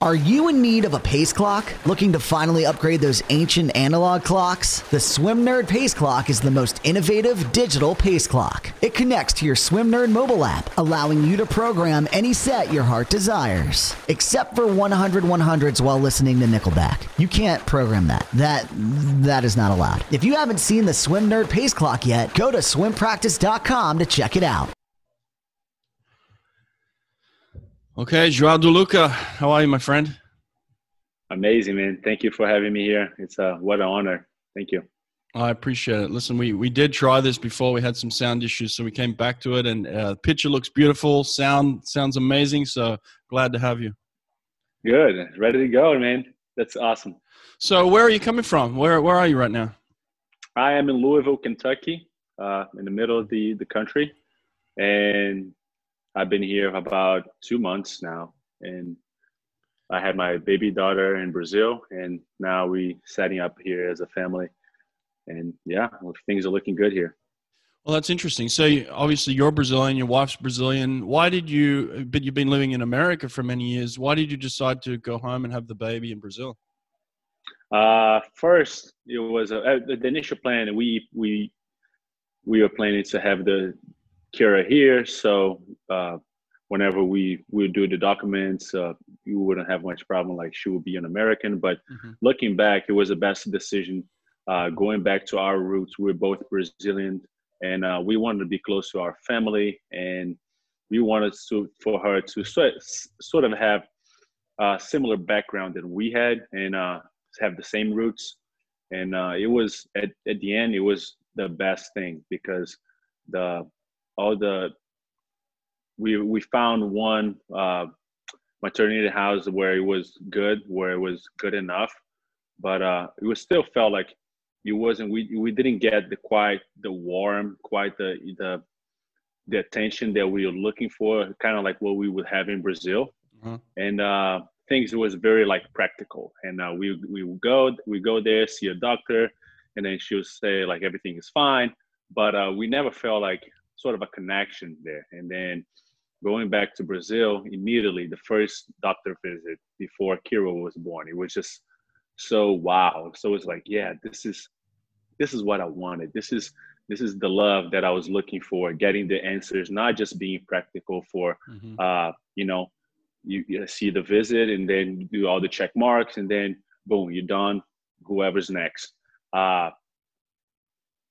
Are you in need of a pace clock? Looking to finally upgrade those ancient analog clocks? The Swim Nerd Pace Clock is the most innovative digital pace clock. It connects to your Swim Nerd mobile app, allowing you to program any set your heart desires. Except for 100 100s while listening to Nickelback. You can't program that. That that is not allowed. If you haven't seen the Swim Nerd Pace Clock yet, go to swimpractice.com to check it out. Okay, Joao Lucca, how are you, my friend? Amazing, man. Thank you for having me here. It's a uh, what an honor. Thank you. I appreciate it. Listen, we we did try this before. We had some sound issues, so we came back to it. And uh, picture looks beautiful. Sound sounds amazing. So glad to have you. Good, ready to go, man. That's awesome. So, where are you coming from? Where where are you right now? I am in Louisville, Kentucky, uh, in the middle of the the country, and I've been here about two months now, and I had my baby daughter in Brazil, and now we setting up here as a family. And yeah, things are looking good here. Well, that's interesting. So obviously you're Brazilian, your wife's Brazilian. Why did you? But you've been living in America for many years. Why did you decide to go home and have the baby in Brazil? Uh, first, it was a, uh, the initial plan. We we we were planning to have the Kira here, so uh, whenever we would do the documents, uh, you wouldn't have much problem. Like she would be an American, but mm-hmm. looking back, it was the best decision. Uh, going back to our roots, we're both Brazilian, and uh, we wanted to be close to our family, and we wanted to for her to sort sort of have a similar background that we had, and uh, have the same roots. And uh, it was at at the end, it was the best thing because the all the we we found one uh, maternity house where it was good, where it was good enough, but uh, it was still felt like it wasn't. We we didn't get the quite the warm, quite the the the attention that we were looking for, kind of like what we would have in Brazil, uh-huh. and uh, things was very like practical. And uh, we we would go we go there, see a doctor, and then she'll say like everything is fine, but uh, we never felt like sort of a connection there. And then going back to Brazil immediately, the first doctor visit before Kira was born, it was just so wow. So it's like, yeah, this is this is what I wanted. This is this is the love that I was looking for, getting the answers, not just being practical for mm-hmm. uh, you know, you, you see the visit and then do all the check marks and then boom, you're done. Whoever's next. Uh,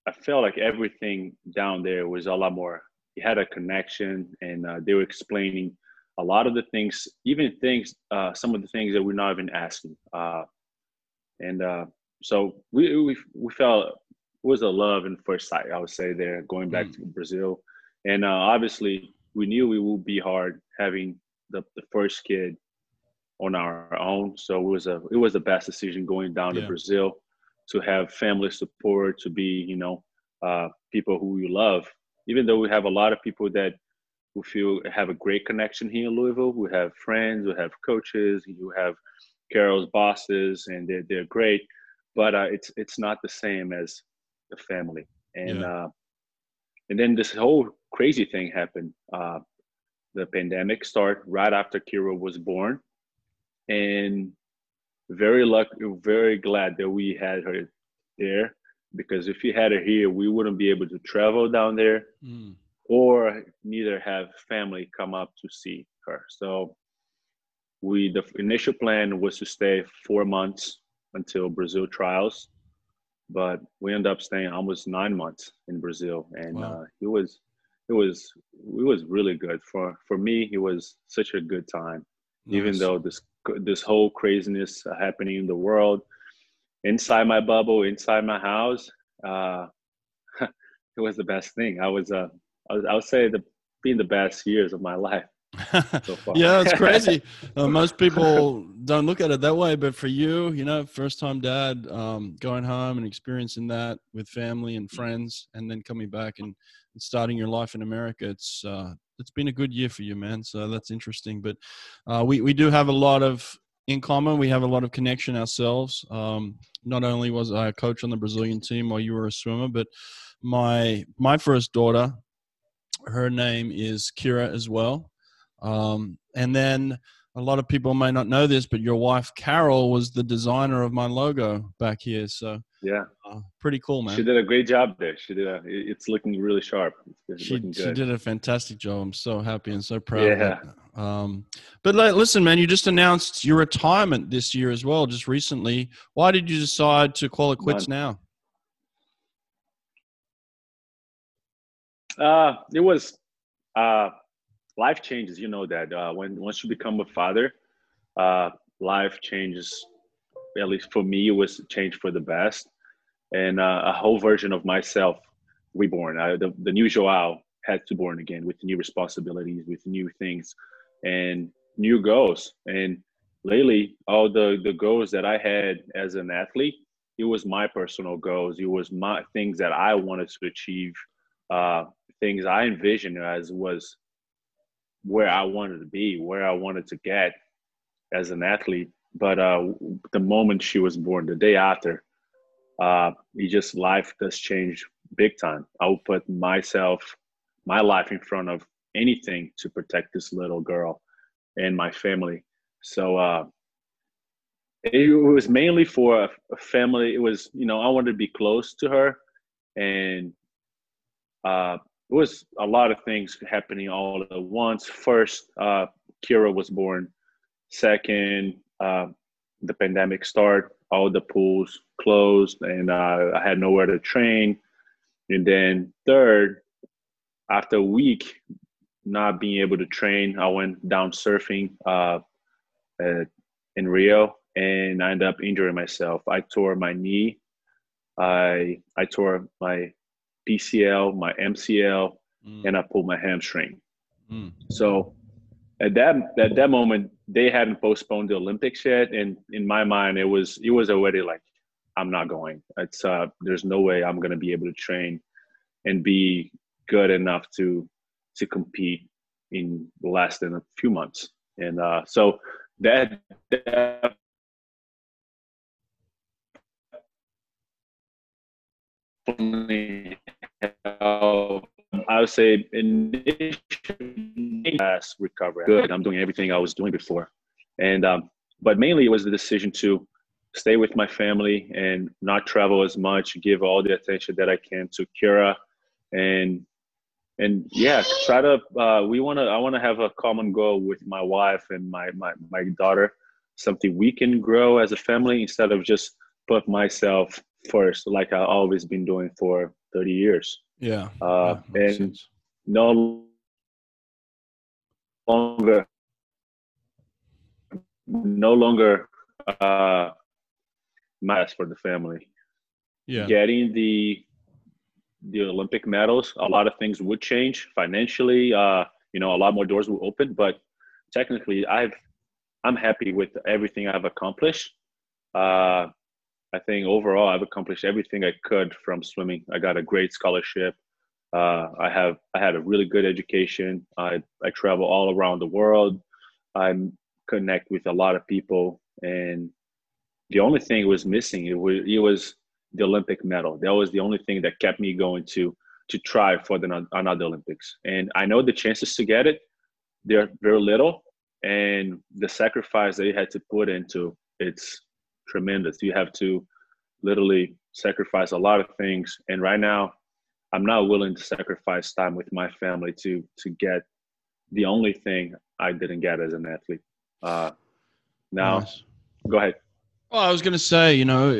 I felt like everything down there was a lot more. You had a connection, and uh, they were explaining a lot of the things, even things, uh, some of the things that we're not even asking. Uh, and uh, so we, we we felt it was a love in first sight. I would say there going back mm. to Brazil, and uh, obviously we knew it would be hard having the, the first kid on our own. So it was a it was the best decision going down yeah. to Brazil to have family support, to be, you know, uh, people who you love. Even though we have a lot of people that who feel have a great connection here in Louisville, we have friends, we have coaches, you have Carol's bosses, and they're they're great. But uh, it's it's not the same as the family. And yeah. uh, and then this whole crazy thing happened. Uh, the pandemic started right after Kira was born, and very lucky, very glad that we had her there because if we had her here, we wouldn't be able to travel down there mm. or neither have family come up to see her. So we the initial plan was to stay four months until Brazil trials, but we ended up staying almost nine months in Brazil, and wow. uh, it was it was it was really good for for me. It was such a good time, nice. even though this this whole craziness happening in the world. Inside my bubble inside my house uh, it was the best thing. I was uh i, was, I would say the being the best years of my life so yeah it's crazy. Uh, most people don't look at it that way but for you you know first time dad um, going home and experiencing that with family and friends and then coming back and, and starting your life in america it's uh, it's been a good year for you, man. So that's interesting. But uh, we we do have a lot of in common. We have a lot of connection ourselves. Um, not only was I a coach on the Brazilian team while you were a swimmer, but my my first daughter, her name is Kira as well. Um, and then a lot of people may not know this, but your wife Carol was the designer of my logo back here. So yeah, uh, pretty cool, man. She did a great job there. She did a. It's looking really sharp. It's she, she did a fantastic job. I'm so happy and so proud. Yeah. Um, but like, listen, man, you just announced your retirement this year as well, just recently. Why did you decide to call it quits now? Uh, it was uh, life changes. You know that uh, when once you become a father, uh, life changes. At least for me, it was changed for the best, and uh, a whole version of myself reborn. I, the, the new Joao had to born again with new responsibilities, with new things, and new goals. And lately, all the the goals that I had as an athlete, it was my personal goals. It was my things that I wanted to achieve. Uh, things I envisioned as was where I wanted to be, where I wanted to get as an athlete. But uh, the moment she was born, the day after, uh, it just life does change big time. I would put myself, my life in front of anything to protect this little girl and my family. So uh, it was mainly for a, family. It was, you know, I wanted to be close to her and uh, it was a lot of things happening all at once. First, uh, Kira was born. Second, uh, the pandemic started. All the pools closed, and uh, I had nowhere to train. And then third, after a week not being able to train, I went down surfing uh, in Rio, and I ended up injuring myself. I tore my knee. I I tore my PCL, my MCL, mm. and I pulled my hamstring. Mm. So at that at that moment, they hadn't postponed the Olympics yet, and in my mind, it was it was already like I'm not going. It's uh, there's no way I'm gonna be able to train and be good enough to to compete in less than a few months. And uh, so that, that I would say initial recovery. Good. I'm doing everything I was doing before, and um, but mainly it was the decision to stay with my family and not travel as much, give all the attention that I can to Kira, and and yeah, try to. Uh, we want to. I want to have a common goal with my wife and my my my daughter, something we can grow as a family instead of just put myself first, like I've always been doing for 30 years. Yeah. Uh, yeah and sense. no longer, no longer uh, mass for the family. Yeah. Getting the the Olympic medals, a lot of things would change financially. Uh, you know, a lot more doors will open, but technically, I've I'm happy with everything I've accomplished. Uh, I think overall I've accomplished everything I could from swimming. I got a great scholarship. Uh, I have I had a really good education. I I travel all around the world. I connect with a lot of people, and the only thing was missing it was it was the Olympic medal. That was the only thing that kept me going to to try for the another Olympics. And I know the chances to get it they're very little, and the sacrifice that you had to put into it's tremendous. You have to literally sacrifice a lot of things. And right now, I'm not willing to sacrifice time with my family to to get the only thing I didn't get as an athlete. Uh, now, yes. go ahead. Well, I was going to say, you know,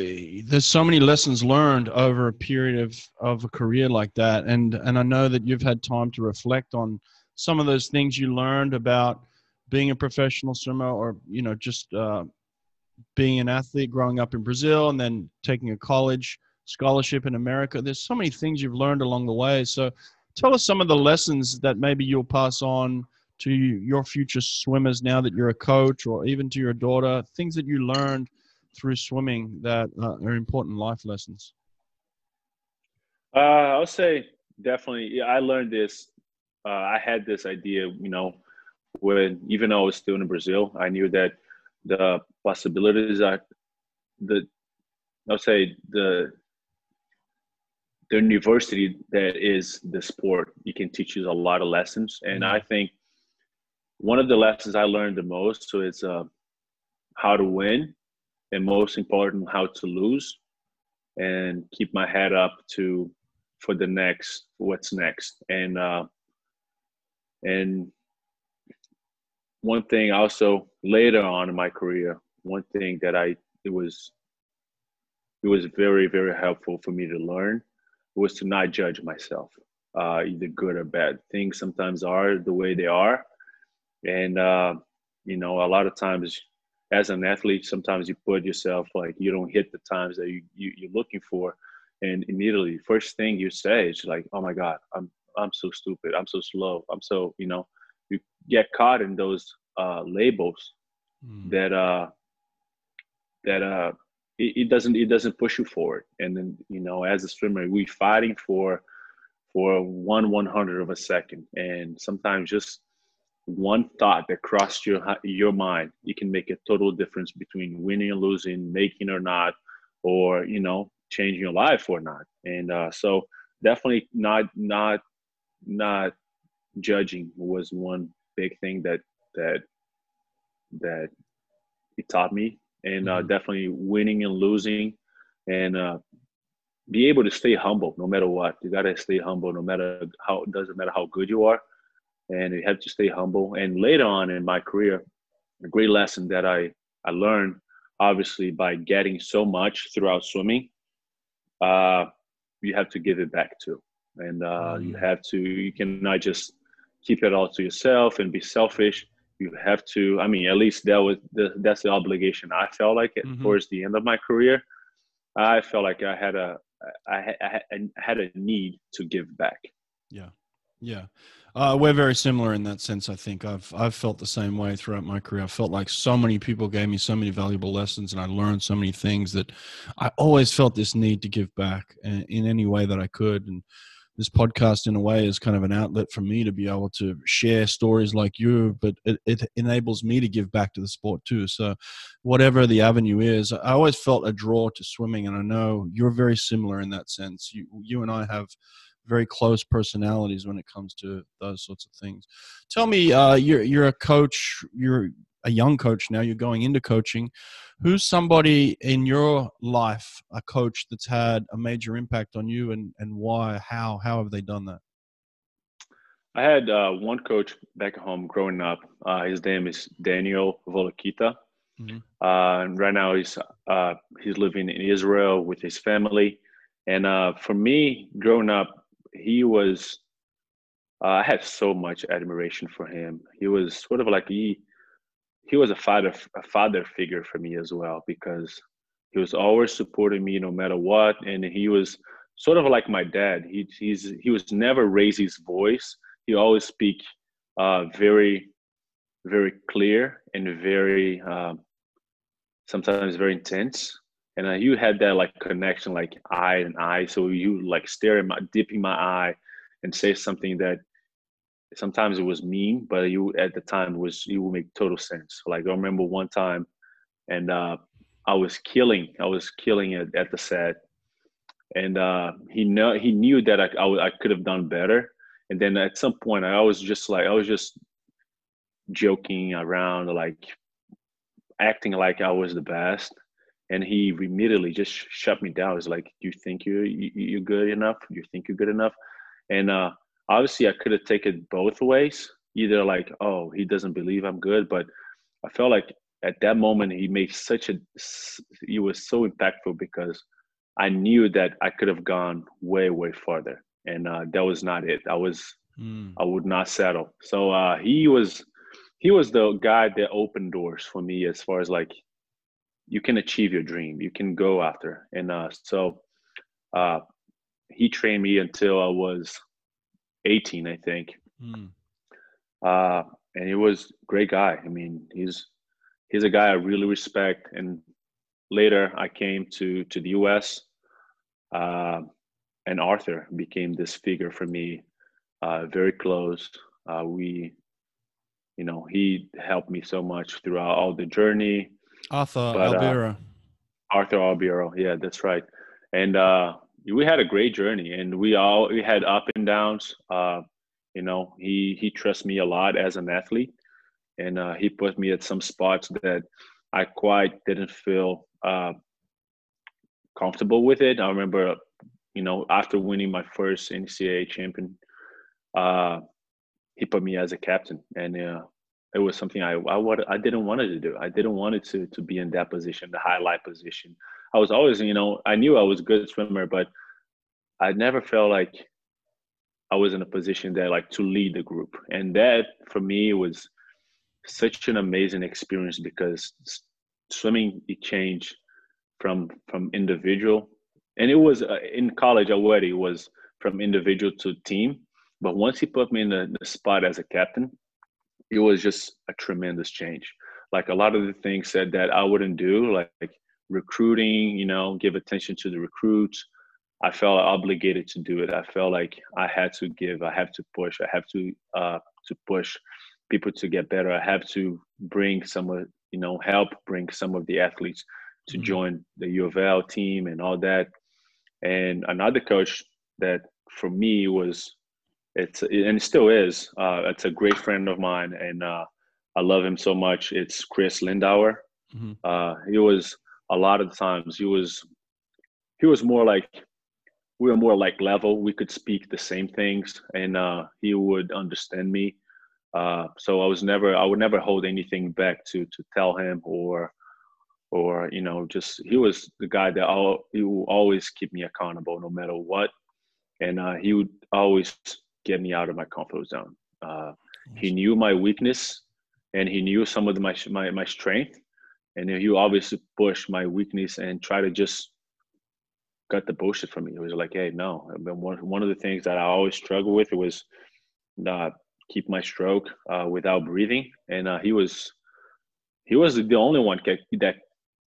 there's so many lessons learned over a period of, of a career like that, and and I know that you've had time to reflect on some of those things you learned about being a professional swimmer, or you know, just uh, being an athlete growing up in Brazil and then taking a college scholarship in America. There's so many things you've learned along the way. So tell us some of the lessons that maybe you'll pass on to your future swimmers now that you're a coach or even to your daughter, things that you learned through swimming that uh, are important life lessons. Uh, I'll say definitely. Yeah, I learned this. Uh, I had this idea, you know, when even though I was still in Brazil, I knew that the possibilities are the I'll say the the university that is the sport you can teach you a lot of lessons and mm-hmm. i think one of the lessons I learned the most. So it's uh, how to win, and most important, how to lose, and keep my head up to for the next what's next. And uh, and one thing also later on in my career, one thing that I it was it was very very helpful for me to learn was to not judge myself, uh, either good or bad. Things sometimes are the way they are, and uh, you know a lot of times as an athlete, sometimes you put yourself like you don't hit the times that you, you you're looking for, and immediately first thing you say is like, "Oh my God, I'm I'm so stupid. I'm so slow. I'm so you know." You get caught in those uh, labels mm. that uh that uh it, it, doesn't it doesn't push you forward. And then you know, as a swimmer, we fighting for for one one hundred of a second, and sometimes just one thought that crossed your your mind, you can make a total difference between winning or losing, making or not, or you know, changing your life or not. And uh, so definitely not not not judging was one big thing that that that it taught me, and uh, mm-hmm. definitely winning and losing, and uh, be able to stay humble no matter what. You gotta stay humble no matter how. It doesn't matter how good you are and you have to stay humble. And later on in my career, a great lesson that I I learned, obviously, by getting so much throughout swimming, uh, you have to give it back too, and uh, mm. you have to. You cannot just keep it all to yourself and be selfish. You have to. I mean, at least that was the, that's the obligation I felt like it mm-hmm. towards the end of my career. I felt like I had a I, I had had a need to give back. Yeah, yeah. Uh, we're very similar in that sense. I think I've I've felt the same way throughout my career. I felt like so many people gave me so many valuable lessons, and I learned so many things that I always felt this need to give back in any way that I could. And this podcast, in a way, is kind of an outlet for me to be able to share stories like you, but it, it enables me to give back to the sport too. So, whatever the avenue is, I always felt a draw to swimming, and I know you're very similar in that sense. You you and I have very close personalities when it comes to those sorts of things. Tell me, uh, you're you're a coach. You're a young coach now. You're going into coaching. Who's somebody in your life, a coach that's had a major impact on you, and and why? How how have they done that? I had uh, one coach back home growing up. Uh, his name is Daniel Volokita. Mm-hmm. Uh, and right now he's uh, he's living in Israel with his family. And uh, for me, growing up, he was uh, I had so much admiration for him. He was sort of like he he was a father a father figure for me as well because he was always supporting me no matter what, and he was sort of like my dad. He he's he was never raise his voice. He always speak uh, very very clear and very um, sometimes very intense and uh, you had that like connection like eye and eye so you like stare at my dipping my eye and say something that sometimes it was mean but you at the time was you would make total sense like i remember one time and uh i was killing i was killing it at the set and uh he know he knew that I, I, could have done better and then at some point i was just like i was just joking around like acting like i was the best and he immediately just shut me down. He's like, "Do "You think you're you, are good enough? You think you're good enough?" And uh, obviously, I could have taken both ways. Either like, "Oh, he doesn't believe I'm good," but I felt like at that moment he made such a he was so impactful because I knew that I could have gone way way farther, and uh, that was not it. I was mm. I would not settle. So uh, he was he was the guy that opened doors for me as far as like you can achieve your dream you can go after and uh, so uh, he trained me until i was 18 i think mm. uh, and he was great guy i mean he's he's a guy i really respect and later i came to to the us uh, and arthur became this figure for me uh, very close uh, we you know he helped me so much throughout all the journey Arthur but. Uh, Arthur Albiero, yeah, that's right. And uh, we had a great journey, and we all we had up downs. Uh, you know, he he trusts me a lot as an athlete, and uh, he put me at some spots that I quite didn't feel uh, comfortable with it. I remember, you know, after winning my first NCAA champion, uh, he put me as a captain, and uh, it was something I I, I didn't want to do. I didn't want it to to be in that position, the highlight position. I was always, you know, I knew I was a good swimmer, but I never felt like I was in a position there like to lead the group, and that for me was such an amazing experience because swimming it changed from from individual, and it was uh, in college already was from individual to team. But once he put me in the, the spot as a captain, it was just a tremendous change. Like a lot of the things said that I wouldn't do, like, like recruiting, you know, give attention to the recruits. I felt obligated to do it. I felt like I had to give. I have to push. I have to uh, to push people to get better. I have to bring some of you know help bring some of the athletes to mm-hmm. join the U of L team and all that. And another coach that for me was it's and it still is. Uh, it's a great friend of mine, and uh, I love him so much. It's Chris Lindauer. Mm-hmm. Uh, he was a lot of the times he was he was more like we were more like level. We could speak the same things, and uh, he would understand me. Uh, so I was never, I would never hold anything back to to tell him or, or you know, just he was the guy that all he would always keep me accountable no matter what, and uh, he would always get me out of my comfort zone. Uh, he knew my weakness, and he knew some of the, my my my strength, and he obviously pushed my weakness and try to just got the bullshit from me. It was like, hey, no. I mean, one one of the things that I always struggle with was not keep my stroke uh, without breathing, and uh, he was he was the only one that, that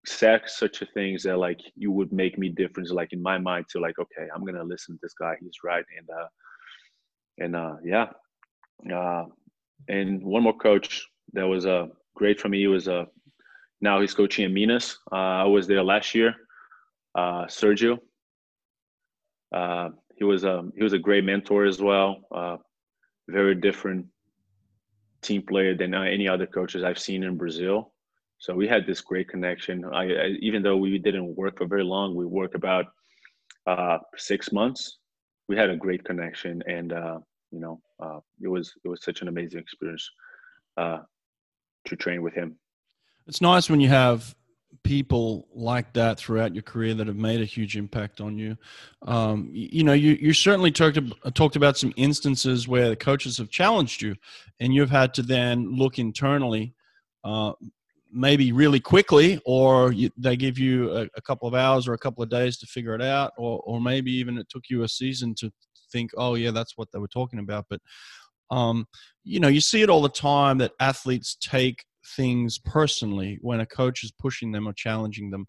said such a things that like you would make me difference like in my mind to like okay i'm gonna listen to this guy. He's right. And uh and uh yeah. Uh and one more coach that was uh great for me was uh now he's coaching in minas uh i was there last year. Uh sergio uh, he was a um, he was a great mentor as well. Uh, very different team player than uh, any other coaches I've seen in Brazil. So we had this great connection. I, I even though we didn't work for very long, we worked about uh, six months. We had a great connection, and uh, you know, it was it was such an amazing experience to train with him. It's nice when you have people like that throughout your career that have made a huge impact on you. Um, you, you, know, you, you certainly talked, talked about some instances where the coaches have challenged you and you've had to then look internally, uh, maybe really quickly, or you, they give you a, a, couple of hours or a couple of days to figure it out, or, or maybe even it took you a season to think, oh, yeah, that's what they were talking about. But, um, you know, you see it all the time that athletes take things personally when a coach is pushing them or challenging them.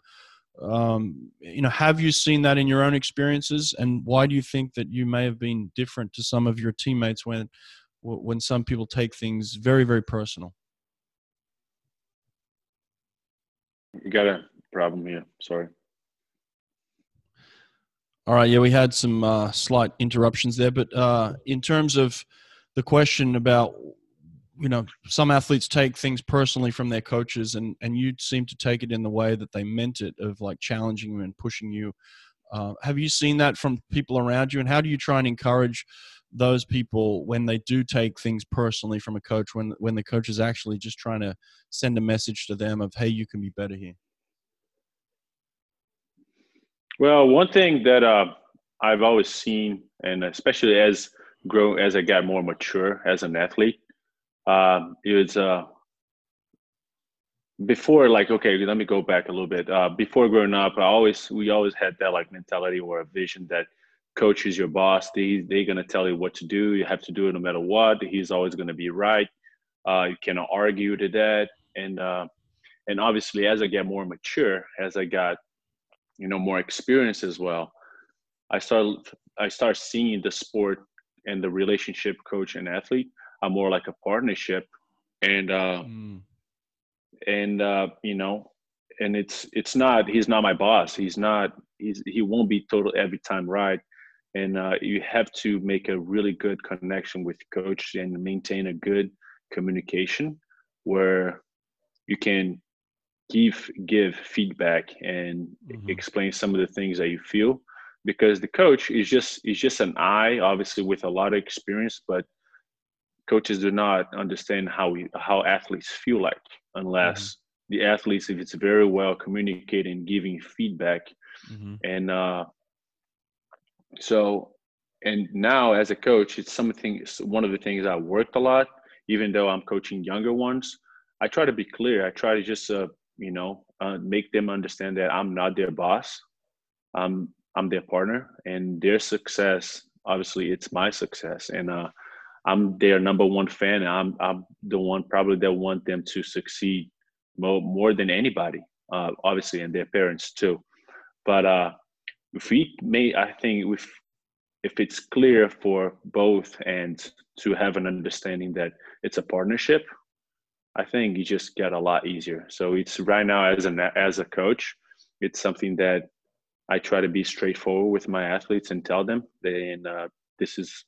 Um, you know, have you seen that in your own experiences, and why do you think that you may have been different to some of your teammates when when some people take things very very personal? You got a problem here. Sorry. All right. Yeah, we had some uh, slight interruptions there, but uh, in terms of the question about you know some athletes take things personally from their coaches and and you seem to take it in the way that they meant it of like challenging you and pushing you. Uh, have you seen that from people around you and how do you try and encourage those people when they do take things personally from a coach when when the coach is actually just trying to send a message to them of hey you can be better here well one thing that uh, i've always seen and especially as grow as i got more mature as an athlete um, it was uh, before like okay let me go back a little bit. Uh, before growing up i always we always had that like mentality or a vision that coach is your boss. They, they're going to tell you what to do. You have to do it no matter what. He's always going to be right. Uh, you cannot argue to that. And uh, and obviously as i get more mature as i got you know more experience as well i start i start seeing the sport and the relationship coach and athlete more like a partnership and uh mm. and uh you know and it's it's not he's not my boss he's not he's he won't be total every time right and uh, you have to make a really good connection with coach and maintain a good communication where you can give give feedback and mm-hmm. explain some of the things that you feel because the coach is just is just an eye obviously with a lot of experience but coaches do not understand how we how athletes feel like unless mm-hmm. the athletes if it's very well communicating giving feedback mm-hmm. and uh so and now as a coach it's something one of the things i worked a lot even though i'm coaching younger ones i try to be clear i try to just uh, you know uh, make them understand that i'm not their boss i'm i'm their partner and their success obviously it's my success and uh, i'm their number one fan i'm i'm the one probably that want them to succeed more, more than anybody uh, obviously and their parents too. But uh if we may i think if if it's clear for both and to have an understanding that it's a partnership i think you just get a lot easier. So it's right now as a as a coach it's something that i try to be straightforward with my athletes and tell them that uh, this is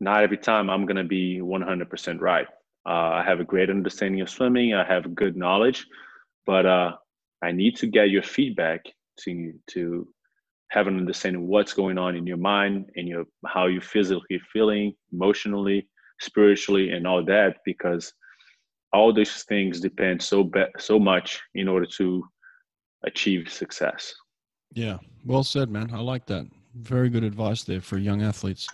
not every time i'm going to be 100% right. Uh, i have a great understanding of swimming i have good knowledge but uh, i need to get your feedback to to have an understanding of what's going on in your mind and your how you physically feeling emotionally spiritually and all that because all these things depend so be- so much in order to achieve success. Yeah. Well said man. I like that. Very good advice there for young athletes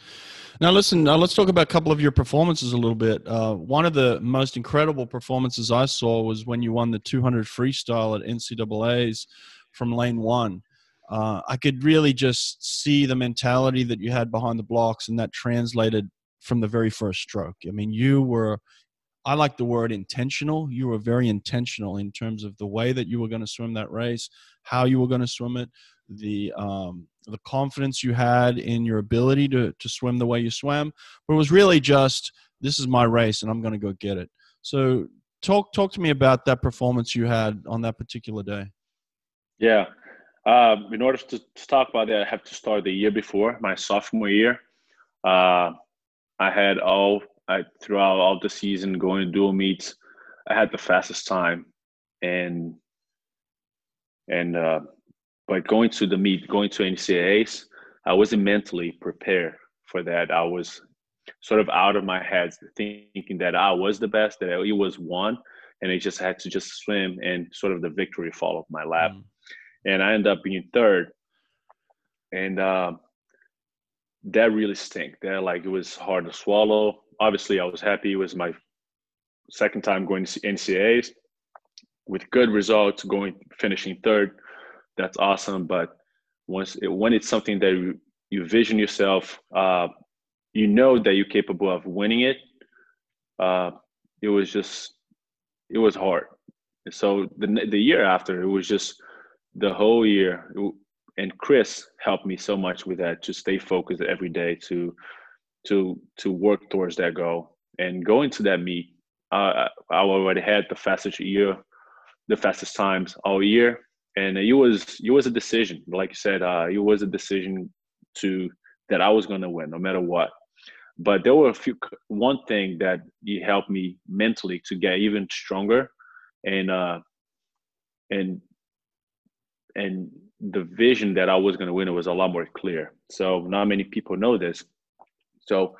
now listen now let's talk about a couple of your performances a little bit uh, one of the most incredible performances i saw was when you won the 200 freestyle at ncaa's from lane one uh, I could really just see the mentality that you had behind the blocks, and that translated from the very first stroke. I mean, you were, I like the word intentional. You were very intentional in terms of the way that you were going to swim that race, how you were going to swim it, the um, the confidence you had in your ability to to swim the way you swam. But it was really just this is my race, and I'm going to go get it. So talk talk to me about that performance you had on that particular day. Yeah. Uh, in order to, to, talk about that, I have to start the year before my sophomore year. Uh, I had all I throughout all the season going to dual meets. I had the fastest time, and and uh, but going to the meet, going to NCAAs, I wasn't mentally prepared for that. I was sort of out of my head, thinking that I was the best, that it was one, and I just had to just swim, and sort of the victory fall followed my lap. Mm and I ended up being third. And uh, that really stank. That like it was hard to swallow. Obviously, I was happy. It was my second time going to NCAAs with good results, going finishing third. That's awesome. But once it, when it's something that you, you vision yourself, uh, you know that you're capable of winning it. Uh, it was just it was hard. So the the year after, it was just the whole year and chris helped me so much with that to stay focused every day to to to work towards that goal and going to that meet uh, i already had the fastest year the fastest times all year and it was it was a decision like you said uh, it was a decision to that i was going to win no matter what but there were a few one thing that he helped me mentally to get even stronger and uh and and the vision that I was going to win it was a lot more clear. So not many people know this. So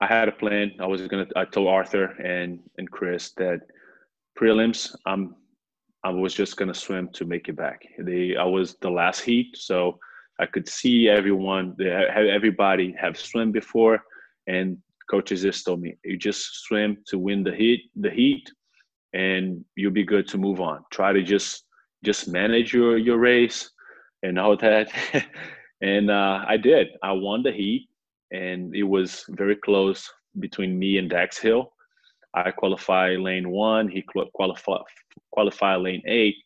I had a plan. I was to. I told Arthur and and Chris that prelims. I'm. I was just to swim to make it back. They. I was the last heat, so I could see everyone. Everybody have swim before, and coaches just told me, "You just swim to win the heat. The heat." and you'll be good to move on. Try to just just manage your your race and all that. and uh, I did. I won the heat, and it was very close between me and Dax Hill. I qualify lane one. He qualified qualified lane eight,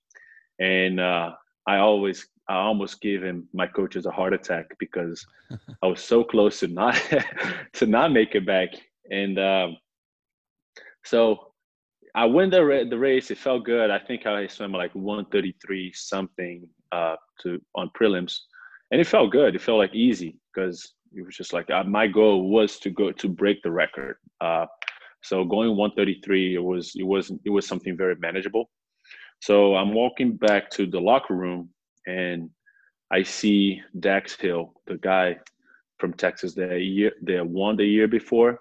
and uh, I always I almost gave him my coaches a heart attack because I was so close to not to not make it back. And um, so I win the the race. It felt good. I think I swam like 133 something uh, to on prelims, and it felt good. It felt like easy because it was just like uh, my goal was to go to break the record. Uh, So going 133, it was it was it was something very manageable. So I'm walking back to the locker room and I see Dax Hill, the guy from Texas that year that won the year before,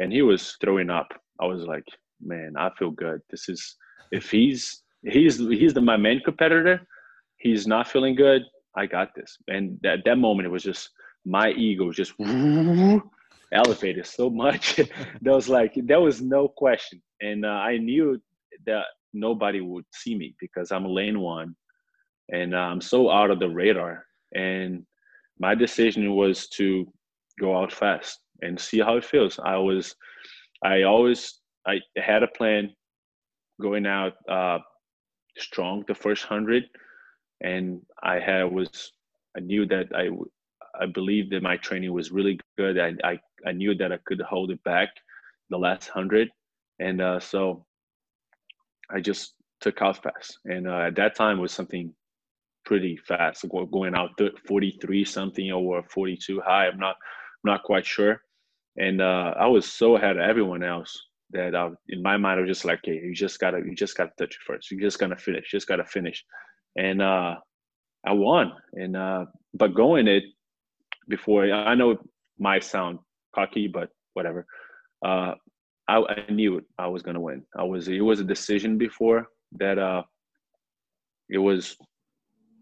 and he was throwing up. I was like, man, I feel good. This is if he's he's he's the my main competitor, he's not feeling good. I got this. And at that moment, it was just my ego just elevated so much. there was like there was no question, and uh, I knew that nobody would see me because I'm a lane one, and uh, I'm so out of the radar. And my decision was to go out fast and see how it feels. I was, I always, I had a plan going out uh, strong the first hundred, and I had was, I knew that I, I believe that my training was really good. I, I, I knew that I could hold it back the last hundred, and uh, so I just took out fast. And uh, at that time was something pretty fast, going out 43 something or 42 high. I'm not, I'm not quite sure. And uh, I was so ahead of everyone else that I, in my mind, I was just like, "Hey, you just gotta, you just gotta touch it first. You just gotta finish. Just gotta finish." And uh, I won. And uh, but going it before, I know it might sound cocky, but whatever. Uh, I, I knew I was gonna win. I was. It was a decision before that. Uh, it was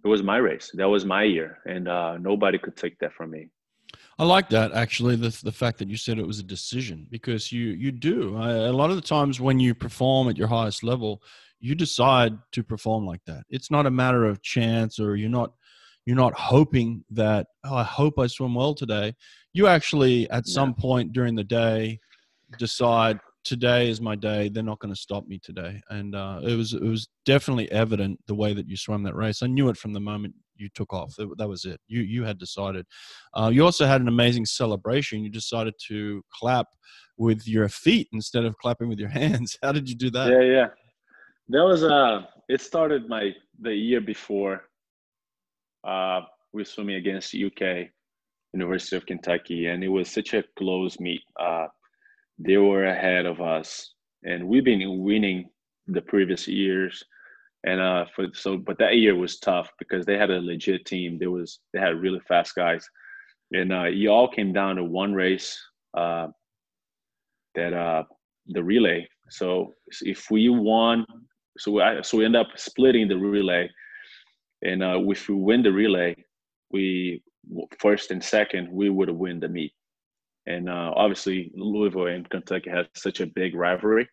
it was my race. That was my year, and uh, nobody could take that from me. I like that actually. The the fact that you said it was a decision because you you do I, a lot of the times when you perform at your highest level, you decide to perform like that. It's not a matter of chance or you're not you're not hoping that oh I hope I swim well today. You actually at yeah. some point during the day decide today is my day. They're not going to stop me today. And uh, it was it was definitely evident the way that you swam that race. I knew it from the moment you took off. That, was it. You you had decided. Uh, you also had an amazing celebration. You decided to clap with your feet instead of clapping with your hands. How did you do that? Yeah, yeah. That was uh. It started my the year before. Uh, we were swimming against UK, University of Kentucky, and it was such a close meet. Uh, they were ahead of us, and we've been winning the previous years. And uh, for so, but that year was tough because they had a legit team. There was they had really fast guys, and uh, you all came down to one race. Uh, that uh, the relay. So if we won, so I, so we end up splitting the relay, and uh, if we win the relay, we first and second we would win the meet. And uh, obviously Louisville and Kentucky has such a big rivalry,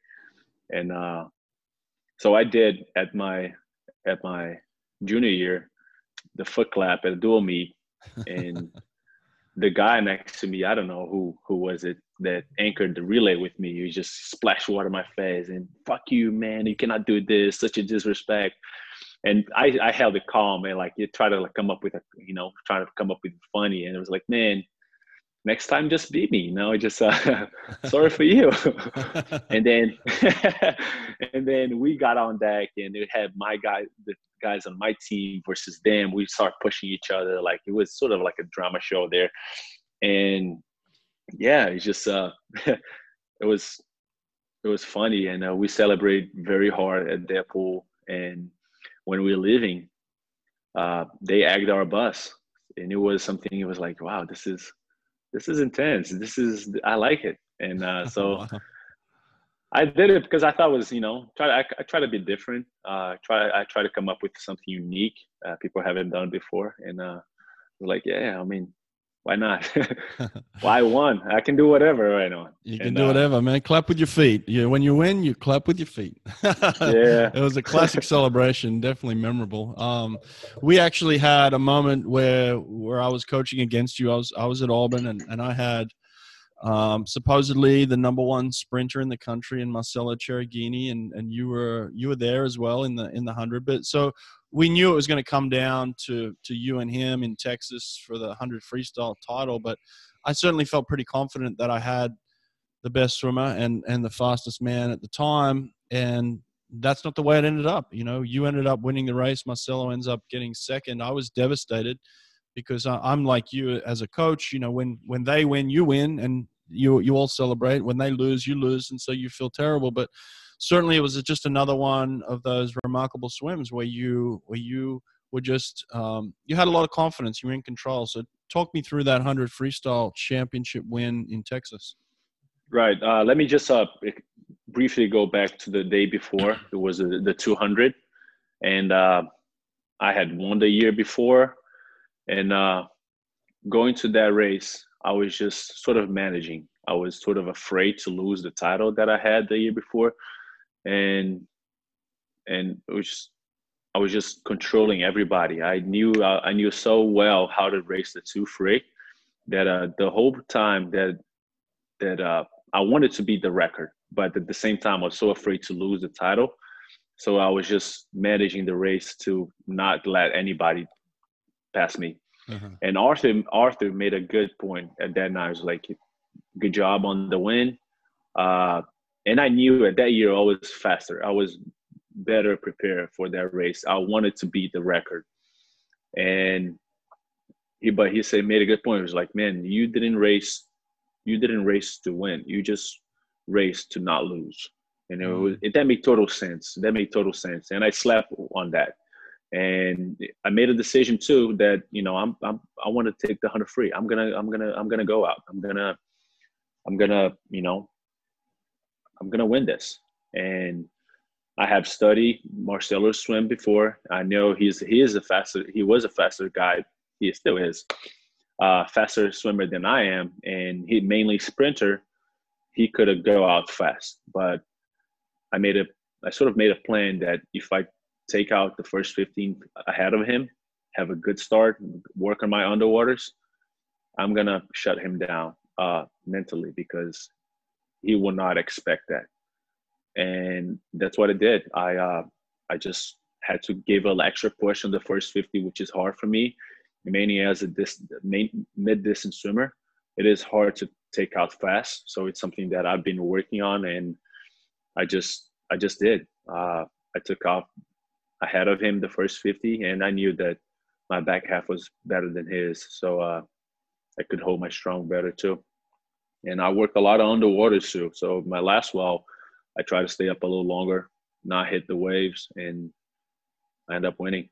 and uh, so I did at my at my junior year the foot clap at a dual meet, and the guy next to me, I don't know who who was it that anchored the relay with me. He just splashed water in my face and fuck you, man, you cannot do this, such a disrespect. And I, I held it calm and like you try to like come up with a you know trying to come up with funny. And it was like man next time just beat me you know? I just uh, sorry for you. And then and then we got on deck and it had my guy the guys on my team versus them. We start pushing each other. Like it was sort of like a drama show there. And yeah it's just uh it was it was funny. And uh, we celebrate very hard at their pool and when we were leaving uh they egged our bus and it was something it was like wow this is this is intense. This is I like it, and uh, so I did it because I thought it was you know try I, I try to be different. Uh, try I try to come up with something unique uh, people haven't done before, and uh, like yeah, I mean why not? why one? I can do whatever right now. You can and, do whatever, uh, man. Clap with your feet. You, when you win, you clap with your feet. yeah, it was a classic celebration. Definitely memorable. Um, we actually had a moment where where I was coaching against you. I was I was at Auburn, and and I had um, supposedly the number one sprinter in the country in Marcelo Chierighini, and and you were you were there as well in the in the hundred. But so we knew it was going to come down to to you and him in Texas for the hundred freestyle title. But I certainly felt pretty confident that I had the best swimmer and and the fastest man at the time, and that's not the way it ended up. You know, you ended up winning the race. Marcelo ends up getting second. I was devastated because I'm like you as a coach. You know, when when they win, you win, and you you all celebrate. When they lose, you lose, and so you feel terrible. But certainly, it was just another one of those remarkable swims where you where you were just um, you had a lot of confidence. You were in control. So talk me through that hundred freestyle championship win in Texas. Right. Uh, let me just uh, briefly go back to the day before. It was the, the 200, and uh, I had won the year before, and uh, going to that race, I was just sort of managing. I was sort of afraid to lose the title that I had the year before, and and it was just, I was just controlling everybody. I knew uh, I knew so well how to race the two free that uh, the whole time that that uh, I wanted to beat the record, but at the same time I was so afraid to lose the title. So I was just managing the race to not let anybody pass me. Mm-hmm. And Arthur Arthur made a good point at that night. I was like, good job on the win. Uh, and I knew at that year I was faster. I was better prepared for that race. I wanted to beat the record. And he but he said made a good point. He was like, man, you didn't race you didn't race to win. You just raced to not lose. And it was, mm-hmm. it, that made total sense. That made total sense. And I slept on that and I made a decision too that you know I'm, I'm I want to take the hundred free. I'm gonna I'm gonna I'm gonna go out. I'm gonna I'm gonna you know I'm gonna win this. And I have studied Marcelo swim before. I know he's he is a faster he was a faster guy. He still is uh, faster swimmer than I am, and he mainly sprinter. He could have go out fast, but I made a I sort of made a plan that if I take out the first 15 ahead of him, have a good start, work on my underwaters, I'm gonna shut him down uh, mentally because he will not expect that, and that's what I did. I uh, I just had to give an extra push on the first 50, which is hard for me, mainly as a dis- mid distance swimmer. It is hard to take out fast, so it's something that I've been working on, and I just I just did. Uh, I took off ahead of him the first 50, and I knew that my back half was better than his, so uh, I could hold my strong better too. And I work a lot of underwater too. So my last well, I try to stay up a little longer, not hit the waves, and I end up winning.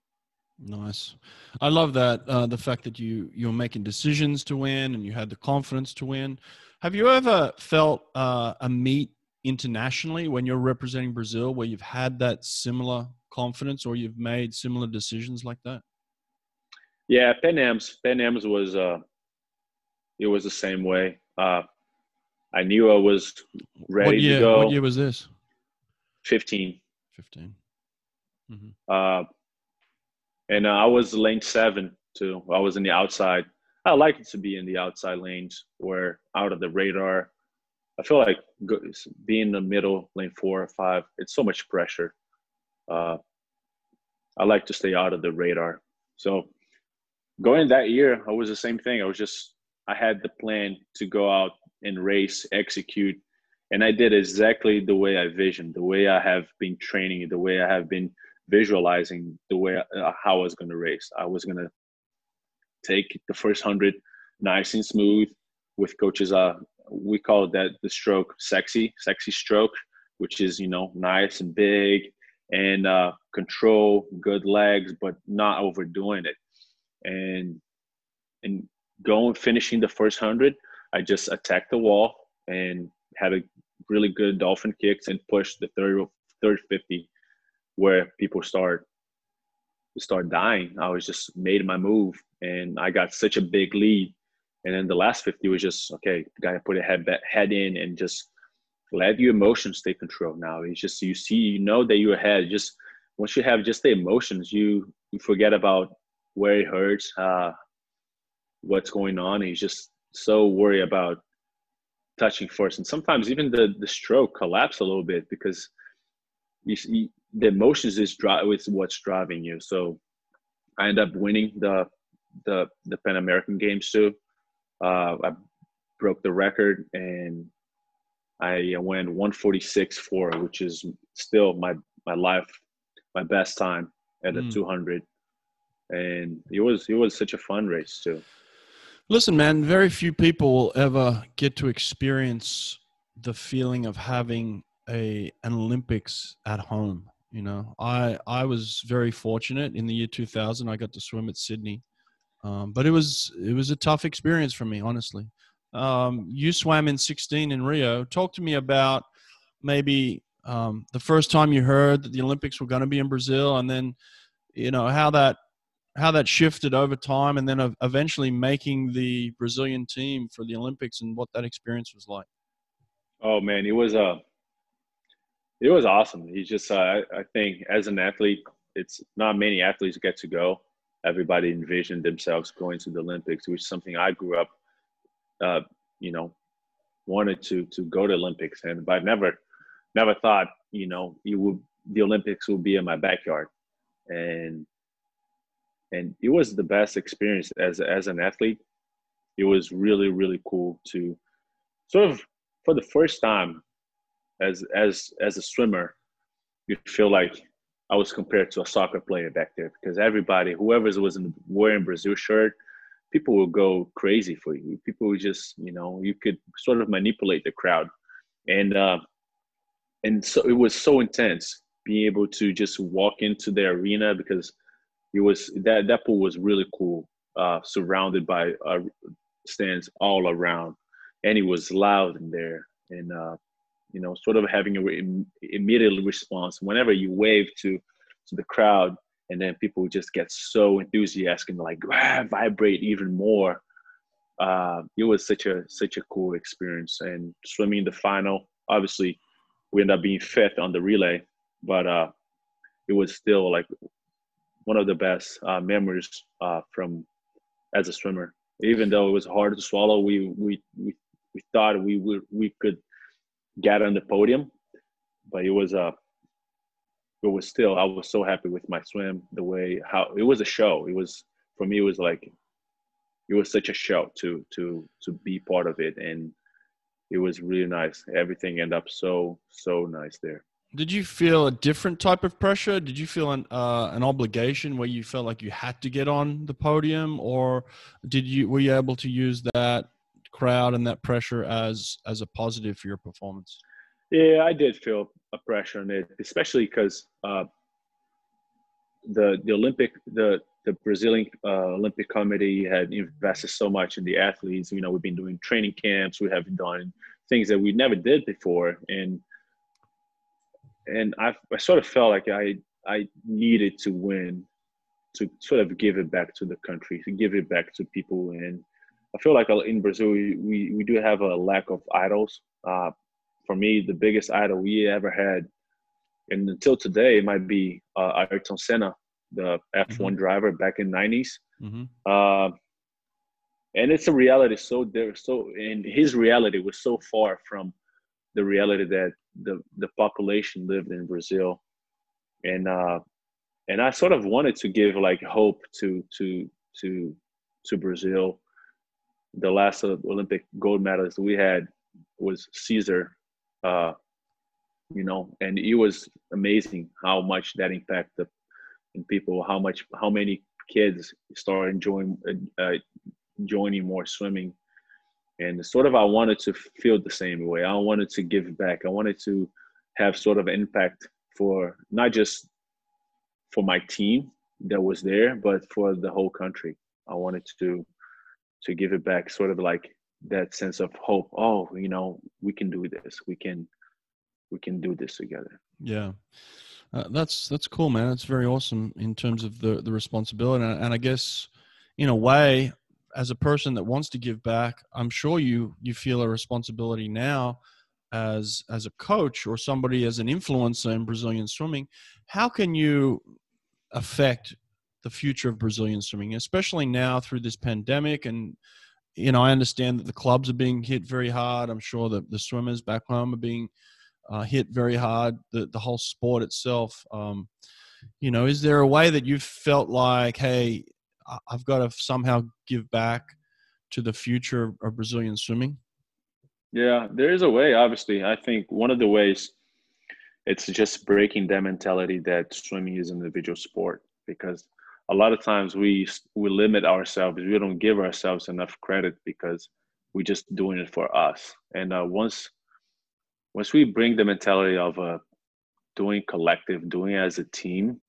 Nice. I love that uh, the fact that you you're making decisions to win and you had the confidence to win. Have you ever felt uh, a meet internationally when you're representing Brazil where you've had that similar confidence or you've made similar decisions like that? Yeah, Pan Am's Pan Am's was uh it was the same way. Uh I knew I was ready year, to go. What year was this? 15. 15. Mm-hmm. Uh and uh, I was lane 7 too. I was in the outside. I like to be in the outside lanes where out of the radar. I feel like being in the middle, lane four or five, it's so much pressure. Uh, I like to stay out of the radar. So going that year, I was the same thing. I was just I had the plan to go out and race, execute, and I did exactly the way I visioned, the way I have been training, the way I have been visualizing, the way uh, how I was going to race. I was going to take the first hundred nice and smooth with coaches. Uh, we call that the stroke sexy, sexy stroke, which is you know nice and big and uh, control good legs, but not overdoing it. And and going finishing the first hundred, I just attacked the wall and had a really good dolphin kicks and pushed the third third fifty, where people start start dying. I was just made my move, and I got such a big lead. And then the last fifty was just okay. Got to put a head head in and just let your emotions take control now. It's just you see you know that you're ahead. Just once you have just the emotions you you forget about where it hurts uh what's going on. And you just so worry about touching first and sometimes even the the stroke collapse a little bit because you see the emotions is drive with what's driving you. So i end up winning the the the pan american games too. Uh i broke the record and I went 146.4, which is still my my life, my best time at mm. a 200, and it was it was such a fun race too. Listen, man, very few people will ever get to experience the feeling of having a an Olympics at home. You know, I I was very fortunate in the year 2000. I got to swim at Sydney, um, but it was it was a tough experience for me, honestly. Um, you swam in 16 in Rio. Talk to me about maybe um, the first time you heard that the Olympics were going to be in Brazil, and then you know how that how that shifted over time, and then eventually making the Brazilian team for the Olympics, and what that experience was like. Oh man, it was a uh, it was awesome. He's just uh, I think as an athlete, it's not many athletes get to go. Everybody envisioned themselves going to the Olympics, which is something I grew up, uh, you know, wanted to to go to Olympics, and but I never never thought you know you would the Olympics would be in my backyard, and and it was the best experience as as an athlete. It was really really cool to sort of for the first time as as as a swimmer, you feel like I was compared to a soccer player back there because everybody, whoever was in, wearing Brazil shirt, people will go crazy for you. People would just, you know, you could sort of manipulate the crowd, and uh, and so it was so intense being able to just walk into the arena because it was that that pool was really cool, uh, surrounded by uh, stands all around, and it was loud in there, and uh, you know, sort of having a re- immediate response whenever you wave to to the crowd, and then people just get so enthusiastic and like ah, vibrate even more. Uh, it was such a such a cool experience, and swimming the final. Obviously, we ended up being fifth on the relay, but uh, it was still like one of the best uh, memories uh, from as a swimmer. Even though it was hard to swallow, we we we, we thought we would we could get on the podium, but it was a it was still I was so happy with my swim the way how it was a show. It was for me it was like it was such a show to to to be part of it and it was really nice. Everything ended up so so nice there. Did you feel a different type of pressure? Did you feel an uh, an obligation where you felt like you had to get on the podium, or did you were you able to use that crowd and that pressure as as a positive for your performance? Yeah, I did feel a pressure on it, especially because uh, the the Olympic the the Brazilian uh, Olympic Committee had invested so much in the athletes. You know, we've been doing training camps, we have done things that we never did before, and and I, I sort of felt like I I needed to win to sort of give it back to the country, to give it back to people, and I feel like in Brazil we we do have a lack of idols. Uh, for me, the biggest idol we ever had, and until today, it might be uh, Ayrton Senna, the F1 mm-hmm. driver back in '90s. Mm-hmm. Uh, and it's a reality so there so and his reality was so far from the reality that the the population lived in Brazil, and uh, and I sort of wanted to give like hope to to to to Brazil the last Olympic gold medalist we had was César, uh, you know, and it was amazing how much that impacted in people, how much, how many kids started enjoying, uh, joining more swimming. And sort of, I wanted to feel the same way. I wanted to give back. I wanted to have sort of impact for not just for my team that was there, but for the whole country. I wanted to to give it back sort of like that sense of hope oh you know we can do this. We can we can do this together. Yeah. Uh, that's that's cool man. It's very awesome in terms of the the responsibility. And, and i guess in a way as a person that wants to give back i'm sure you you feel a responsibility now as as a coach or somebody as an influencer in brazilian swimming. How can you affect the future of Brazilian swimming, especially now through this pandemic. And, you know, I understand that the clubs are being hit very hard. I'm sure that the swimmers back home are being uh, hit very hard, the, the whole sport itself. Um, you know, is there a way that you've felt like, hey, I've got to somehow give back to the future of Brazilian swimming? Yeah, there is a way, obviously. I think one of the ways it's just breaking that mentality that swimming is an individual sport because a lot of times we we limit ourselves. We don't give ourselves enough credit because we're just doing it for us. And uh, once once we bring the mentality of uh, doing collective, doing as a team,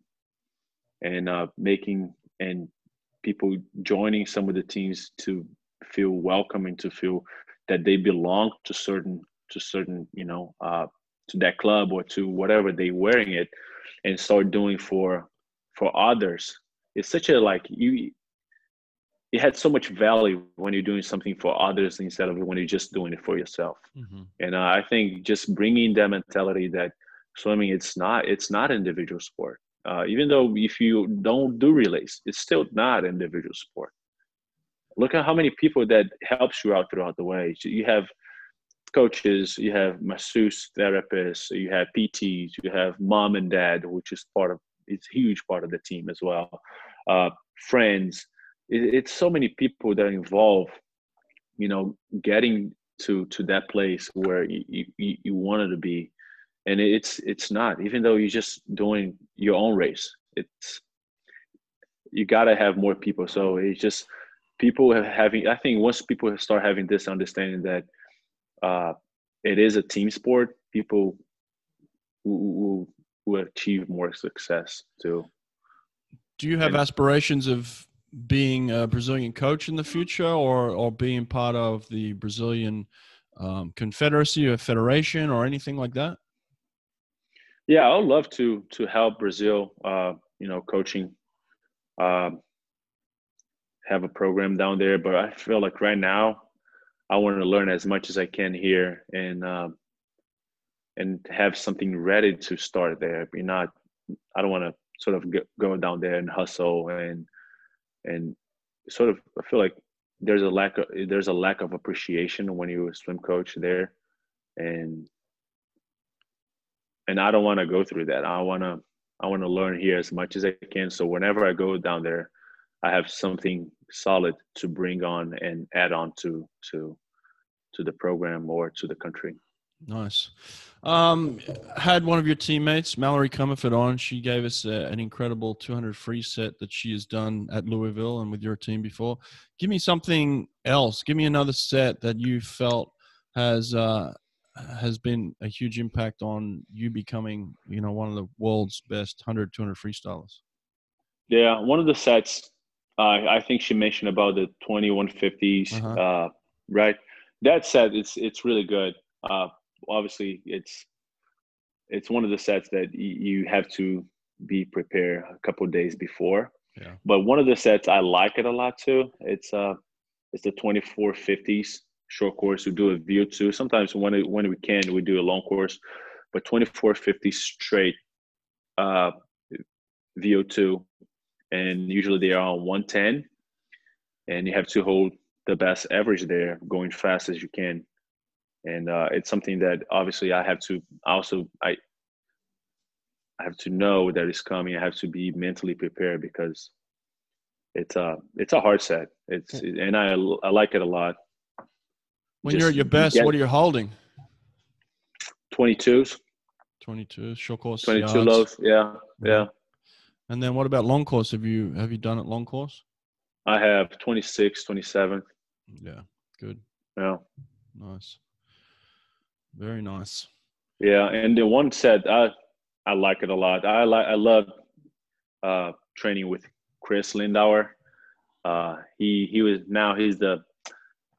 and uh, making and people joining some of the teams to feel welcome and to feel that they belong to certain to certain you know uh, to that club or to whatever they wearing it and start doing for for others it's such a like you it had so much value when you're doing something for others instead of when you're just doing it for yourself. Mm-hmm. and uh, i think just bringing that mentality that swimming it's not it's not individual sport. Uh, even though if you don't do relays it's still not individual sport. Look at how many people that helps you out throughout the way. You have coaches you have masseuse therapists you have pts you have mom and dad which is part of it's huge part of the team as well. Uh, friends it, it's so many people that are involved you know getting to to that place where you, you, you wanted to be. And it's it's not even though you're just doing your own race it's you got to have more people. So it's just people having i think once people start having this understanding that uh, it is a team sport people will, will achieve more success too do you have and, aspirations of being a brazilian coach in the future or or being part of the brazilian um, confederacy or federation or anything like that yeah, I would love to to help Brazil. Uh, you know, coaching, um, have a program down there. But I feel like right now, I want to learn as much as I can here and um, and have something ready to start there. Be not, I don't want to sort of go down there and hustle and and sort of. I feel like there's a lack of there's a lack of appreciation when you're a swim coach there, and and I don't want to go through that. I want to I want to learn here as much as I can. So whenever I go down there, I have something solid to bring on and add on to to to the program or to the country. Nice. Um, had one of your teammates, Mallory Comerford, on. She gave us a, an incredible 200 free set that she has done at Louisville and with your team before. Give me something else. Give me another set that you felt has uh, has been a huge impact on you becoming, you know, one of the world's best 100, 200 freestylers? Yeah, one of the sets, uh, I think she mentioned about the 2150s, uh-huh. uh, right? That set, it's it's really good. Uh, obviously, it's it's one of the sets that you have to be prepared a couple days before. Yeah. But one of the sets I like it a lot too. It's uh, it's the 2450s short course. We do a VO2. Sometimes when it, when we can, we do a long course, but 2450 straight uh, VO2, and usually they are on 110, and you have to hold the best average there, going fast as you can. And uh, it's something that obviously I have to also I I have to know that it's coming. I have to be mentally prepared because it's a it's a hard set. It's and I I like it a lot. When you're at your best, get, what are you holding? 22s. 22 short course 22 yards. lows yeah yeah and then what about long course have you have you done it long course i have 26 27 yeah good yeah nice very nice yeah and the one set i i like it a lot i like i love uh training with chris lindauer uh he he was now he's the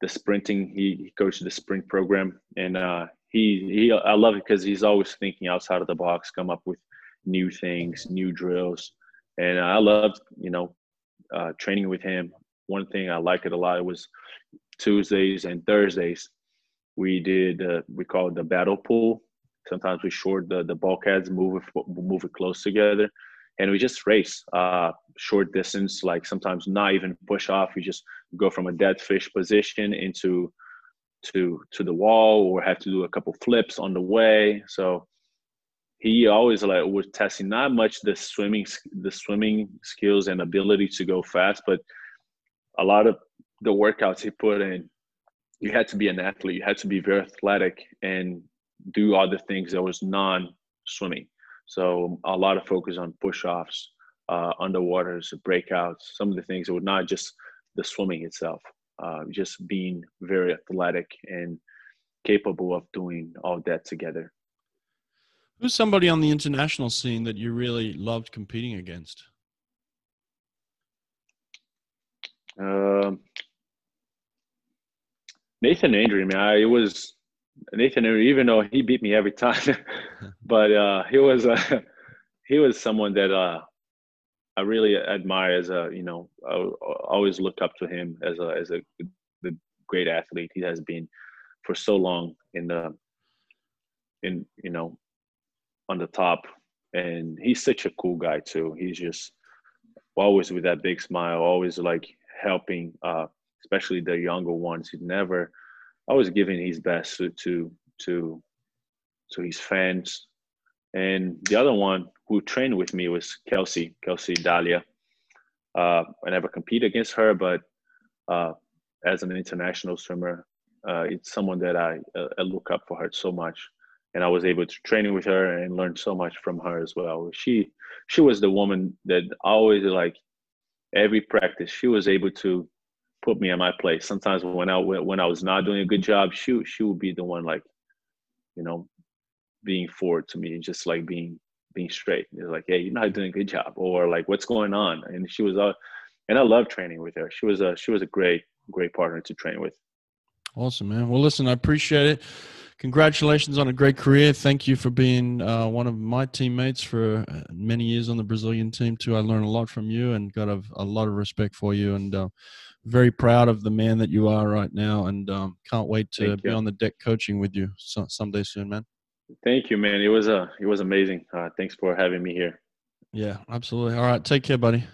the sprinting. He, he coached the sprint program, and uh, he he I love it because he's always thinking outside of the box, come up with new things, new drills, and I loved you know uh, training with him. One thing I like it a lot was Tuesdays and Thursdays. We did uh, we call it the battle pool. Sometimes we short the the bulkheads, move it move it close together, and we just race uh, short distance, like sometimes not even push off. We just go from a dead fish position into to to the wall, or have to do a couple flips on the way. So he always like was testing not much the swimming the swimming skills and ability to go fast, but a lot of the workouts he put in. You had to be an athlete. You had to be very athletic and do other things that was non swimming. So a lot of focus on push offs, uh, underwaters, breakouts, some of the things that were not just the swimming itself, uh, just being very athletic and capable of doing all that together. Who's somebody on the international scene that you really loved competing against? Um, Nathan Adrian, man, it was Nathan Adrian, even though he beat me every time, but uh, he was uh, he was someone that uh, I really admire as a you know I always looked up to him as a as a the great athlete he has been for so long in the in you know on the top. And he's such a cool guy too. He's just always with that big smile always like helping uh especially the younger ones he never always giving his best to to to to his fans and the other one who trained with me was Kelsi, Kelsi Dahlia. Uh, I never compete against her, but uh, as an international swimmer, uh, it's someone that I, uh, I, look up for her so much. And I was able to train with her and learn so much from her as well. She she was the woman that always like every practice she was able to put me in my place. Sometimes when I when I was not doing a good job, she she would be the one like, you know, being forward to me, and just like being being straight. It's like, hey, you're not doing a good job, or like, what's going on? And she was, uh, and I love training with her. She was a she was a great great partner to train with. Awesome, man. Well, listen, I appreciate it. Congratulations on a great career. Thank you for being uh, one of my teammates for uh, many years on the Brazilian team too. I learned a lot from you and got a, a lot of respect for you, and uh, very proud of the man that you are right now. And um, can't wait to be on the deck coaching with you so, someday soon, man. Thank you, man. It was a uh, it was amazing. Uh, thanks for having me here. Yeah, absolutely. All right, take care, buddy.